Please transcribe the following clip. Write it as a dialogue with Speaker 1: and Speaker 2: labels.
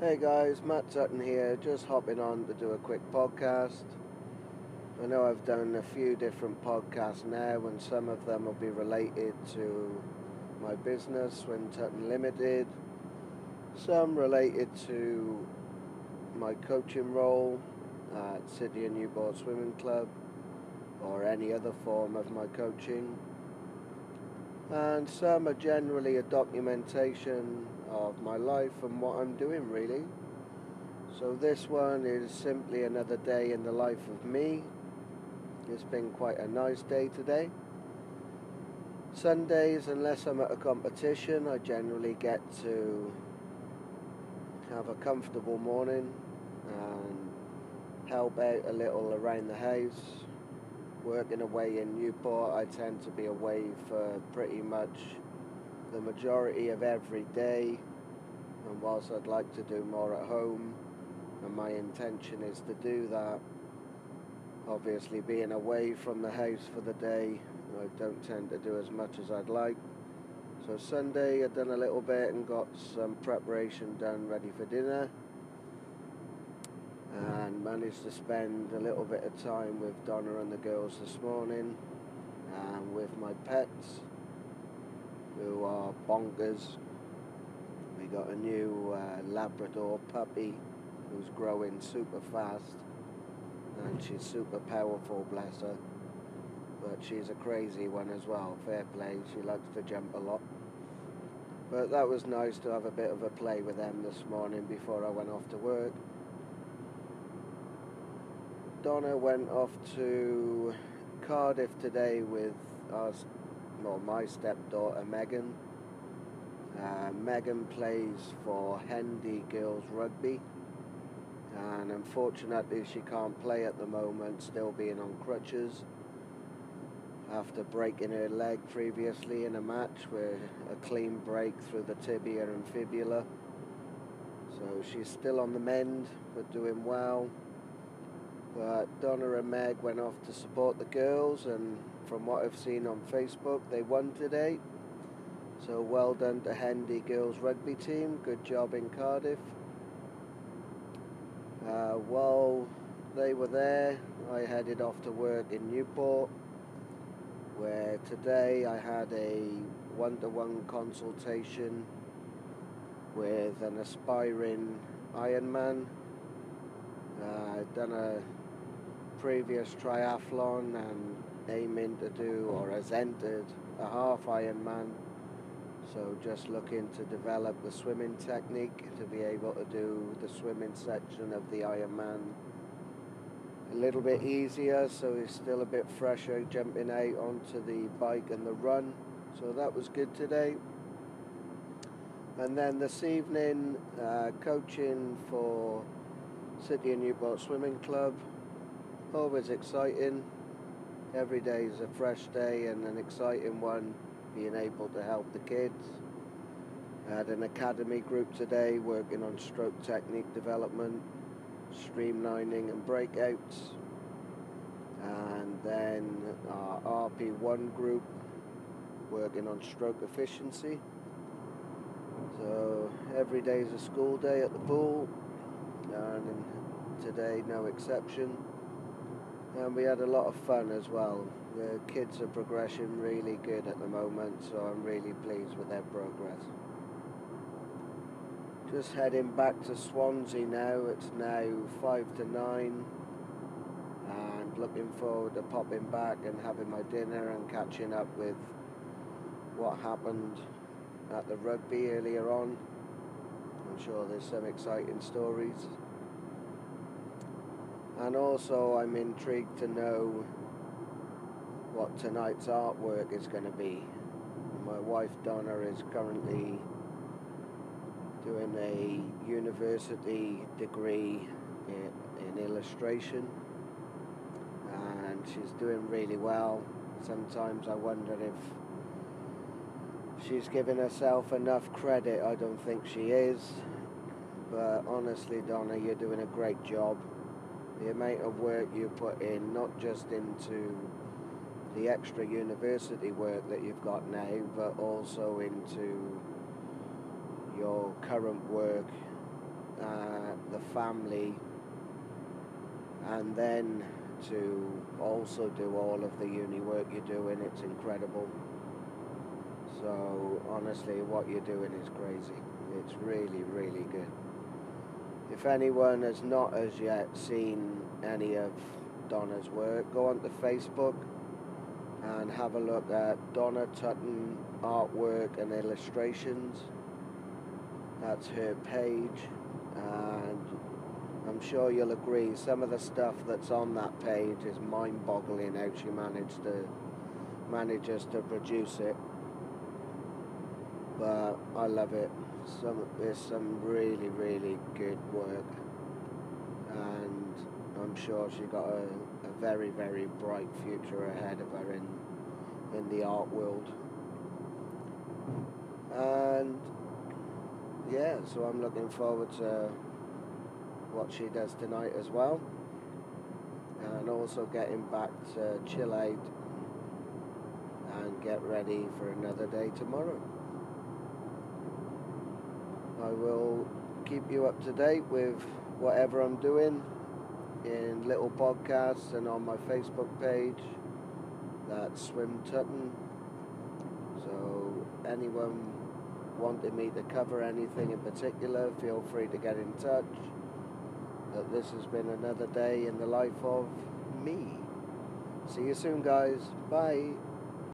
Speaker 1: Hey guys, Matt Tutton here, just hopping on to do a quick podcast. I know I've done a few different podcasts now, and some of them will be related to my business, Swim Tutton Limited, some related to my coaching role at City and Newport Swimming Club, or any other form of my coaching and some are generally a documentation of my life and what I'm doing really. So this one is simply another day in the life of me. It's been quite a nice day today. Sundays, unless I'm at a competition, I generally get to have a comfortable morning and help out a little around the house, working away in Newport, I tend to be away for pretty much the majority of every day. And whilst I'd like to do more at home, and my intention is to do that, obviously being away from the house for the day, I don't tend to do as much as I'd like. So Sunday I've done a little bit and got some preparation done ready for dinner and managed to spend a little bit of time with Donna and the girls this morning and with my pets who are bonkers. We got a new uh, Labrador puppy who's growing super fast and she's super powerful, bless her. But she's a crazy one as well, fair play, she likes to jump a lot. But that was nice to have a bit of a play with them this morning before I went off to work. Donna went off to Cardiff today with our, well, my stepdaughter Megan. Uh, Megan plays for Hendy Girls Rugby, and unfortunately, she can't play at the moment, still being on crutches after breaking her leg previously in a match with a clean break through the tibia and fibula. So she's still on the mend, but doing well. But Donna and Meg went off to support the girls, and from what I've seen on Facebook, they won today. So well done to Hendy Girls Rugby Team. Good job in Cardiff. Uh, while they were there, I headed off to work in Newport, where today I had a one to one consultation with an aspiring Ironman. Done a previous triathlon and aiming to do or has entered a half Ironman. So just looking to develop the swimming technique to be able to do the swimming section of the Ironman a little bit easier so he's still a bit fresher jumping out onto the bike and the run. So that was good today. And then this evening, uh, coaching for City and Newport Swimming Club always exciting. Every day is a fresh day and an exciting one, being able to help the kids. I had an academy group today working on stroke technique development, streamlining and breakouts. And then our RP1 group working on stroke efficiency. So every day is a school day at the pool, and today no exception and we had a lot of fun as well. The kids are progressing really good at the moment, so I'm really pleased with their progress. Just heading back to Swansea now. It's now five to nine, and looking forward to popping back and having my dinner and catching up with what happened at the rugby earlier on. I'm sure there's some exciting stories. And also, I'm intrigued to know what tonight's artwork is going to be. My wife Donna is currently doing a university degree in, in illustration and she's doing really well. Sometimes I wonder if she's giving herself enough credit. I don't think she is. But honestly, Donna, you're doing a great job the amount of work you put in, not just into the extra university work that you've got now, but also into your current work uh, the family, and then to also do all of the uni work you're doing, it's incredible. So honestly, what you're doing is crazy. It's really, really good. If anyone has not as yet seen any of Donna's work, go onto Facebook and have a look at Donna Tutton artwork and illustrations. That's her page, and I'm sure you'll agree some of the stuff that's on that page is mind-boggling how she managed to manages to produce it. But I love it. Some there's some really really good work, and I'm sure she got a, a very very bright future ahead of her in in the art world. And yeah, so I'm looking forward to what she does tonight as well. And also getting back to chill out and get ready for another day tomorrow. I will keep you up to date with whatever I'm doing in little podcasts and on my Facebook page. That's Swim Tutton. So anyone wanting me to cover anything in particular, feel free to get in touch. But this has been another day in the life of me. See you soon, guys. Bye.